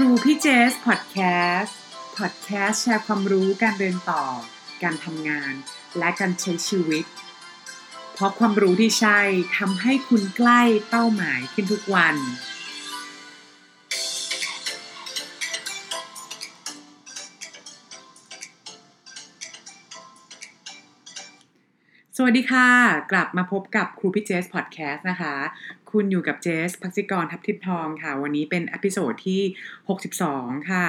ครูพี่เจสพอดแคสต์พอดแคสต์แชร์ความรู้การเรียนต่อ การทำงาน และการใช้ชีวิต เพราะความรู้ที่ใช่ทำให้คุณใกล้เป้าหมายขึ้นทุกวัน สวัสดีค่ะ กลับมาพบกับครูพี่เจสพอดแคสต์นะคะ คุณอยู่กับเจสพักซิกรทับทิพย์ทองค่ะ วันนี้เป็น episode ที่ 62 ค่ะ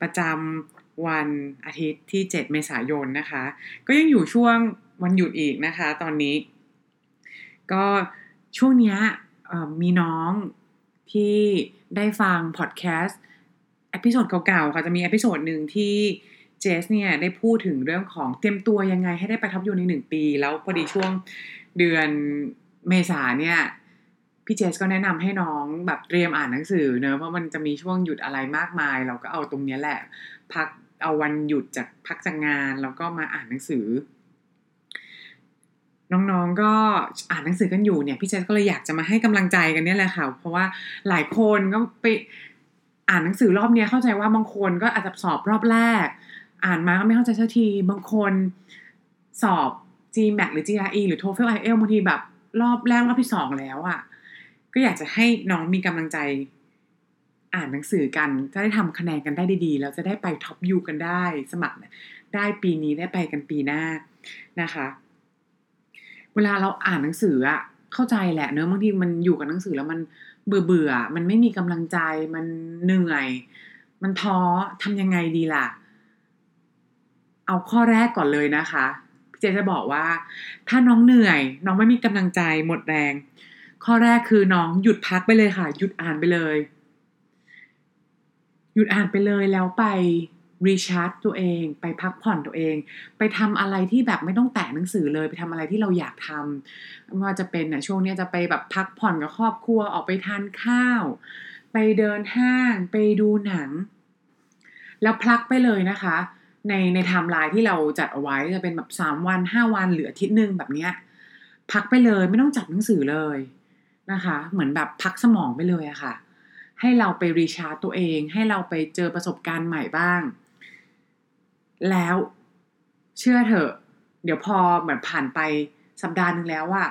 ประจำวันอาทิตย์ที่ 7 เมษายนนะคะ ก็ยังอยู่ช่วงวันหยุดอีกนะคะ ตอนนี้ ก็ช่วงนี้มีน้องที่ได้ฟังพอดแคสต์ episode เก่าๆค่ะ จะมี episode หนึ่งที่ เจสเนี่ยได้พูดถึงเรื่องของเตรียมตัวยังไงให้ได้ไป top U ในหนึ่งปี แล้วพอดีช่วงเดือนเมษาเนี่ยพี่เจสก็แนะนำให้น้องแบบเตรียมอ่านหนังสือเนอะเพราะมันจะมีช่วงหยุดอะไรมากมาย เราก็เอาตรงเนี้ยแหละ พักเอาวันหยุดจากพักจากงานแล้วก็มาอ่านหนังสือ น้องๆก็อ่านหนังสือกันอยู่เนี่ยพี่เจสก็เลยอยากจะมาให้กำลังใจกันเนี่ยแหละค่ะ เพราะว่าหลายคนก็ไปอ่านหนังสือรอบเนี้ยเข้าใจว่าบางคนก็อาจจะสอบรอบแรก อ่านมาก็ไม่เข้าใจสักทีบางคนสอบ GMAT หรือ GRE หรือ TOEFL IELTS บางทีแบบ รอบแรกรอบที่สองแล้วอะ่ะ ก็อยากจะให้น้องมีกำลังใจอ่านหนังสือกัน จะได้ทำคะแนนกันได้ดีๆ แล้วจะได้ไปท็อปยูกันได้ สมัครได้ปีนี้ได้ไปกันปีหน้านะคะ เวลาเราอ่านหนังสืออะเข้าใจแหละเนอะบางทีมันอยู่กับหนังสือแล้วมันเบื่อเบื่อมันไม่มีกำลังใจมันเหนื่อย มันท้อทำยังไงดีล่ะ เอาข้อแรกก่อนเลยนะคะพี่เจจะบอกว่า ถ้าน้องเหนื่อย น้องไม่มีกำลังใจหมดแรง ข้อแรกคือน้องหยุดพักไปเลยค่ะ หยุดอ่านไปเลย หยุดอ่านไปเลยแล้วไปรีชาร์จตัวเองไปพักผ่อนตัวเอง ไปทำอะไรที่แบบไม่ต้องแตะหนังสือเลย ไปทำอะไรที่เราอยากทำไม่ว่าจะเป็นน่ะช่วงนี้จะไปแบบพักผ่อนกับครอบครัวออกไปทานข้าว ไปเดินห้าง ไปดูหนัง แล้วพักไปเลยนะคะ ในในไทม์ไลน์ที่เราจัดเอาไว้จะเป็นแบบสามวันห้าวันเหรืออาทิตย์หนึ่งแบบเนี้ย พักไปเลยไม่ต้องจับหนังสือเลยนะคะ เหมือนแบบพักสมองไปเลยอะค่ะ ให้เราไปรีชาร์จตัวเอง ให้เราไปเจอประสบการณ์ใหม่บ้าง แล้วเชื่อเถอะ เดี๋ยวพอเหมือนผ่านไปสัปดาห์หนึ่งแล้วอะ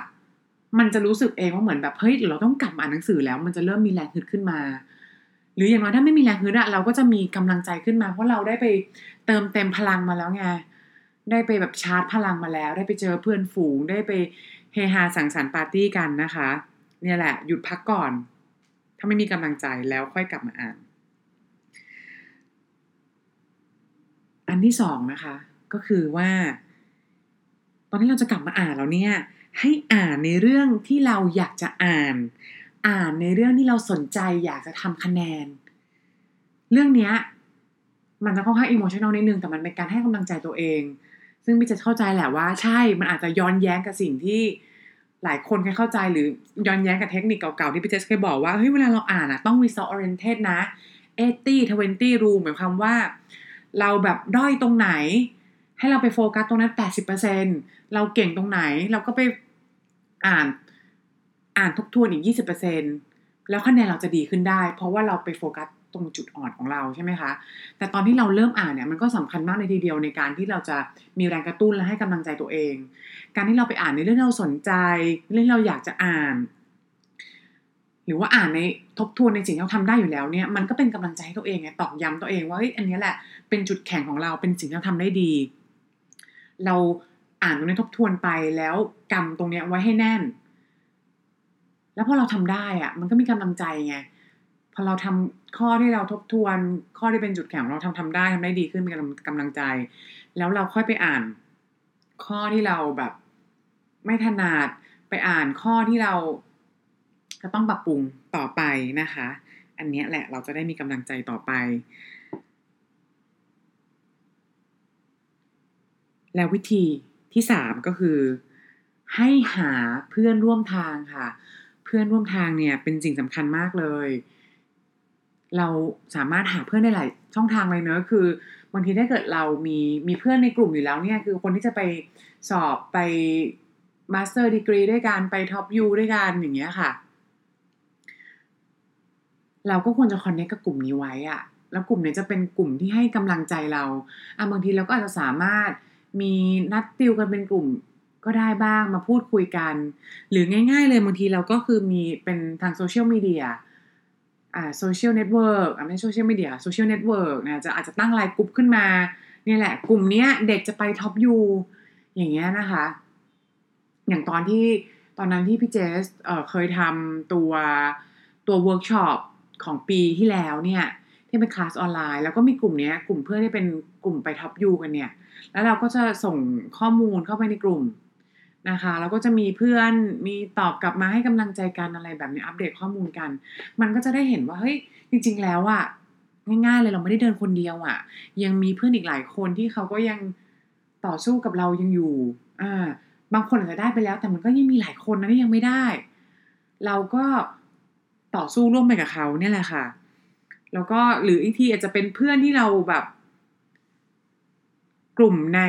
มันจะรู้สึกเองว่าเหมือนแบบเฮ้ยเราต้องกลับมาอ่านหนังสือแล้ว มันจะเริ่มมีแรงฮึดขึ้นมา หรืออย่างน้อยถ้าไม่มีแรงฮึดอะเราก็จะมีกำลังใจขึ้นมา เพราะเราได้ไป เติมเต็มพลังมาแล้วไงได้ไปแบบชาร์จพลังมาแล้ว ได้ไปเจอเพื่อนฝูง ได้ไปเฮฮาสังสรรค์ปาร์ตี้กันนะคะ เนี่ยแหละ หยุดพักก่อน ถ้าไม่มีกำลังใจแล้วค่อยกลับมาอ่าน อันที่สองนะคะ ก็คือว่า ตอนที่เราจะกลับมาอ่านแล้วเนี่ย ให้อ่านในเรื่องที่เราอยากจะอ่าน อ่านในเรื่องที่เราสนใจอยากจะทำคะแนน เรื่องเนี้ย มันจะค่อนข้างอิโมชันอลนิดนึงแต่มันเป็นการให้กำลังใจตัวเอง ซึ่งพี่จะเข้าใจแหละว่าใช่มันอาจจะย้อนแย้งกับสิ่งที่หลายคนเคยเข้าใจหรือย้อนแย้งกับเทคนิคเก่าๆ ที่พี่เจสเคยบอกว่าเฮ้ยเวลาเราอ่านอะต้อง result oriented นะ80 20 rule หมายความว่า เราแบบด้อยตรงไหน ให้เราไปโฟกัสตรงนั้น80%เปอร์เซ็นเราเก่งตรงไหน เราก็ไปอ่านอ่านทบทวนอีก20%แล้วคะแนนเราจะดีขึ้นได้ เพราะว่าเราไปโฟกัส ตรงจุดอ่อนของเราใช่ไหมคะ แต่ตอนที่เราเริ่มอ่านเนี่ยมันก็สำคัญมากในทีเดียวในการที่เราจะมีแรงกระตุ้นและให้กำลังใจตัวเอง การที่เราไปอ่านในเรื่องที่เราสนใจเรื่องที่เราอยากจะอ่าน หรือว่าอ่านในทบทวนในสิ่งที่เราทำได้อยู่แล้วเนี่ยมันก็เป็นกำลังใจให้ตัวเองไงตอกย้ำตัวเองว่าเฮ้ยอันนี้แหละเป็นจุดแข็งของเราเป็นสิ่งที่เราทำได้ดี เราอ่านตรงนี้ทบทวนไปแล้วกำตรงเนี้ยไว้ให้แน่น แล้วพอเราทำได้อะมันก็มีกำลังใจไง พอเราทำข้อที่เราทบทวน ข้อที่เป็นจุดแข็งของเราทำทำได้ทำได้ดีขึ้นเป็นกำลังใจ แล้วเราค่อยไปอ่าน ข้อที่เราแบบ ไม่ถนัดไปอ่านข้อที่เราจะต้องปรับปรุงต่อไปนะคะ อันนี้แหละเราจะได้มีกำลังใจต่อไป แล้ววิธีที่สามก็คือ ให้หาเพื่อนร่วมทางค่ะ เพื่อนร่วมทางเนี่ยเป็นสิ่งสำคัญมากเลย เราสามารถหาเพื่อนได้หลายช่องทางเลยเนอะคือบางทีถ้าเกิดเรามีมีเพื่อนในกลุ่มอยู่แล้วเนี่ยคือคนที่จะไปสอบไป master degree ด้วยกันไป top U ด้วยกันอย่างเงี้ยค่ะ เราก็ควรจะ connect กับกลุ่มนี้ไว้อะแล้วกลุ่มเนี้ยจะเป็นกลุ่มที่ให้กำลังใจเราอะบางทีเราก็อาจจะสามารถมีนัดติวกันเป็นกลุ่มก็ได้บ้างมาพูดคุยกัน หรือง่าย ๆ เลยบางทีเราก็คือมีเป็นทางโซเชียลมีเดีย โซเชียลเน็ตเวิร์กอ่าไม่โซเชียลมีเดียโซเชียลเน็ตเวิร์กนะจะอาจจะตั้งไลน์กลุ่มขึ้นมาเนี่ยแหละ กลุ่มเนี้ยเด็กจะไป Top U อย่างเงี้ยนะคะ อย่างตอนที่ตอนนั้นที่พี่เจสเเคยทำตัวตัวเวิร์กช็อปของปีที่แล้วเนี่ยที่เป็นคลาสออนไลน์แล้วก็มีกลุ่มเนี้ยกลุ่มเพื่อนที่เป็นกลุ่มไป Top U กันเนี่ย แล้วเราก็จะส่งข้อมูลเข้าไปในกลุ่ม นะคะแล้วก็จะมีเพื่อนมีตอบกลับมาให้กำลังใจกันอะไรแบบนี้อัปเดตข้อมูลกัน มันก็จะได้เห็นว่าเฮ้ยจริง ๆ แล้วอะง่าย ๆ เลยเราไม่ได้เดินคนเดียวอะยังมีเพื่อนอีกหลายคนที่เขาก็ยังต่อสู้กับเรายังอยู่อ่าบางคนอาจจะได้ไปแล้ว แต่มันก็ยังมีหลายคนนะที่ยังไม่ได้ เราก็ต่อสู้ร่วมไปกับเขาเนี่ยแหละค่ะ แล้วก็หรืออีกทีอาจจะเป็นเพื่อนที่เราแบบ กลุ่มใน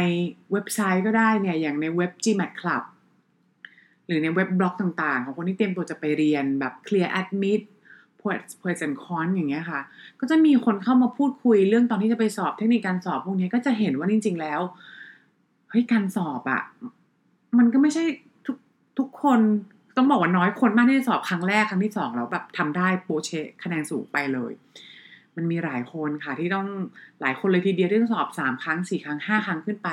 เว็บไซต์ก็ได้เนี่ยอย่างในเว็บ GMAT Club หรือในเว็บบล็อกต่างๆ ของคนที่เตรียมตัวจะไปเรียนแบบ Clear Admit p o e t p o e t and Con อย่างเงี้ยค่ะ ก็จะมีคนเข้ามาพูดคุยเรื่องตอนที่จะไปสอบเทคนิคการสอบพวกนี้ก็จะเห็นว่าจริง ๆ แล้วเฮ้ยการสอบอะมันก็ไม่ใช่ทุกทุกคนต้องบอกว่าน้อยคนมากที่จะสอบครั้งแรกครั้งที่สองแล้วแบบทำได้โปรเชคะแนนสูงไปเลย มันมีหลายคนค่ะที่ต้องหลายคนเลยทีเดียวที่ต้องสอบสามครั้งสี่ครั้งห้าครั้งขึ้นไป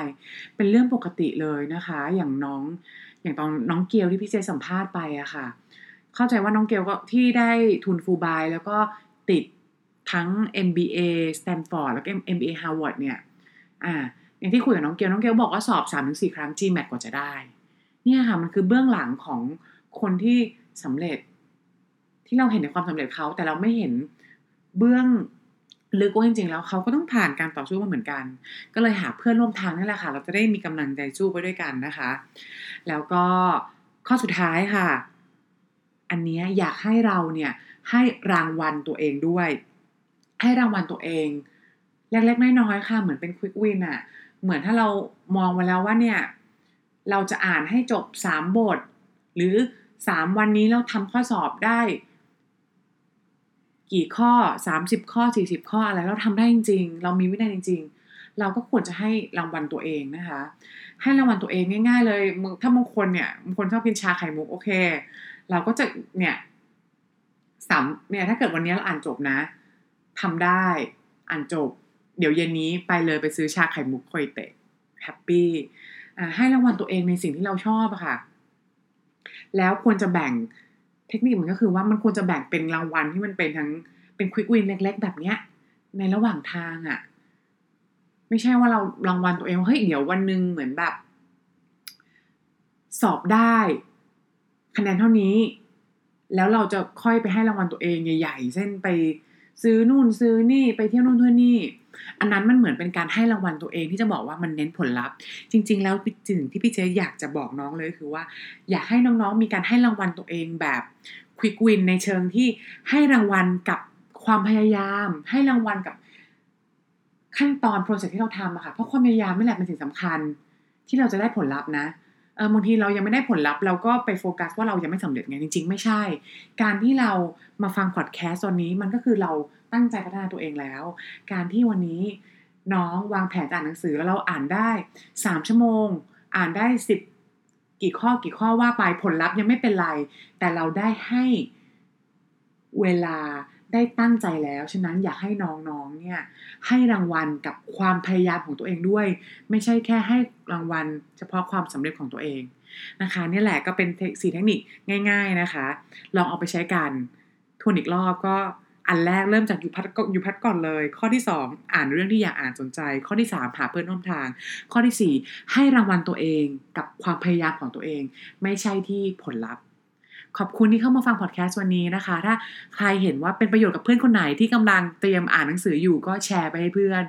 เป็นเรื่องปกติเลยนะคะ อย่างน้องอย่างตอนน้องเกียวที่พี่เจสัมภาษณ์ไปอะค่ะ เข้าใจว่าน้องเกลก็ที่ได้ทุนฟูลไบแล้วก็ติดทั้ง MBA Stanford แล้วก็ MBA Harvard เนี่ย อ่า อย่างที่คุยกับน้องเกลน้องเกลบอกว่าสอบสามถึงสี่ครั้ง GMAT กว่าจะได้ เนี่ยค่ะมันคือเบื้องหลังของคนที่สำเร็จ ที่เราเห็นในความสำเร็จเขาแต่เราไม่เห็น เบื้องลึกว่าจริงๆแล้วเขาก็ต้องผ่านการต่อสู้มาเหมือนกัน ก็เลยหาเพื่อนร่วมทางนี่แหละค่ะ เราจะได้มีกำลังใจสู้ไปด้วยกันนะคะ แล้วก็ข้อสุดท้ายค่ะ อันนี้อยากให้เราเนี่ยให้รางวัลตัวเองด้วย ให้รางวัลตัวเองเล็กๆน้อยๆค่ะ เหมือนเป็นควิกวินอะเหมือนถ้าเรามองไว้แล้วว่าเนี่ย เราจะอ่านให้จบสามบท หรือสามวันนี้เราทำข้อสอบได้ กี่ข้อสามสิบข้อสี่สิบข้ออะไรเราทำได้จริง ๆ เรามีวินัยจริง ๆ เราก็ควรจะให้รางวัลตัวเองนะคะ ให้รางวัลตัวเองง่าย ๆ เลยถ้าบางคนเนี่ยบางคนชอบกินชาไข่มุกโอเค เราก็จะเนี่ยสามเนี่ยถ้าเกิดวันนี้เราอ่านจบนะทำได้อ่านจบ เดี๋ยวเย็นนี้ไปเลยไปซื้อชาไข่มุกโคยเตะแฮปปี้ให้รางวัลตัวเองในสิ่งที่เราชอบอะค่ะ แล้วควรจะแบ่ง เทคนิคมันก็คือว่ามันควรจะแบ่งเป็นรางวัลที่มันเป็นทั้งเป็นควิกวินเล็ก ๆ แบบเนี้ย ในระหว่างทางอะไม่ใช่ว่าเรารางวัลตัวเองเฮ้ยเดี๋ยววันหนึ่งเหมือนแบบ สอบได้ คะแนนเท่านี้ แล้วเราจะค่อยไปให้รางวัลตัวเองใหญ่ ๆ เช่นไปซื้อนู่นซื้อนี่ไปเที่ยวนู่นเที่ยวนี่ อันนั้นมันเหมือนเป็นการให้รางวัลตัวเองที่จะบอกว่ามันเน้นผลลัพธ์ จริง ๆ แล้วสิ่งที่พี่เจอยากจะบอกน้องเลยคือว่า อยากให้น้องๆมีการให้รางวัลตัวเองแบบควิกวินในเชิงที่ให้รางวัลกับความพยายาม ให้รางวัลกับขั้นตอนโปรเซสที่เราทำอะค่ะเพราะความพยายามไม่แหละเป็นสิ่งสำคัญ ที่เราจะได้ผลลัพธ์นะเออบางทีเรายังไม่ได้ผลลัพธ์เราก็ไปโฟกัสว่าเรายังไม่สำเร็จไงจริง ๆ ไม่ใช่ การที่เรามาฟังพอดแคสต์ตอนนี้มันก็คือเรา ตั้งใจพัฒนาตัวเองแล้ว การที่วันนี้น้องวางแผนอ่านหนังสือแล้วเราอ่านได้สามชั่วโมง อ่านได้สิบกี่ข้อกี่ข้อว่าไปผลลัพธ์ยังไม่เป็นไร แต่เราได้ให้เวลาได้ตั้งใจแล้ว ฉะนั้นอยากให้น้องๆเนี่ยให้รางวัลกับความพยายามของตัวเองด้วย ไม่ใช่แค่ให้รางวัล เฉพาะความสำเร็จของตัวเองนะคะนี่แหละก็เป็นสี่เทคนิคง่าย ๆนะคะ ลองเอาไปใช้กันทวนอีกรอบก็ อันแรกเริ่มจากอยู่พัดยูพัดก่อนเลย ข้อที่ 2 อ่านเรื่องที่อยากอ่านสนใจ ข้อที่ 3 หาเพื่อนร่วมทาง ข้อที่ 4 ให้รางวัลตัวเองกับความพยายามของตัวเอง ไม่ใช่ที่ผลลัพธ์ ขอบคุณที่เข้ามาฟังพอดแคสต์วันนี้นะคะ ถ้าใครเห็นว่าเป็นประโยชน์กับเพื่อนคนไหนที่กำลังเตรียมอ่านหนังสืออยู่ก็แชร์ไปให้เพื่อน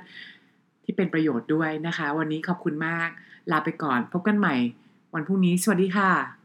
ที่เป็นประโยชน์ด้วยนะคะ วันนี้ขอบคุณมาก ลาไปก่อน พบกันใหม่ วันพรุ่งนี้สวัสดีค่ะ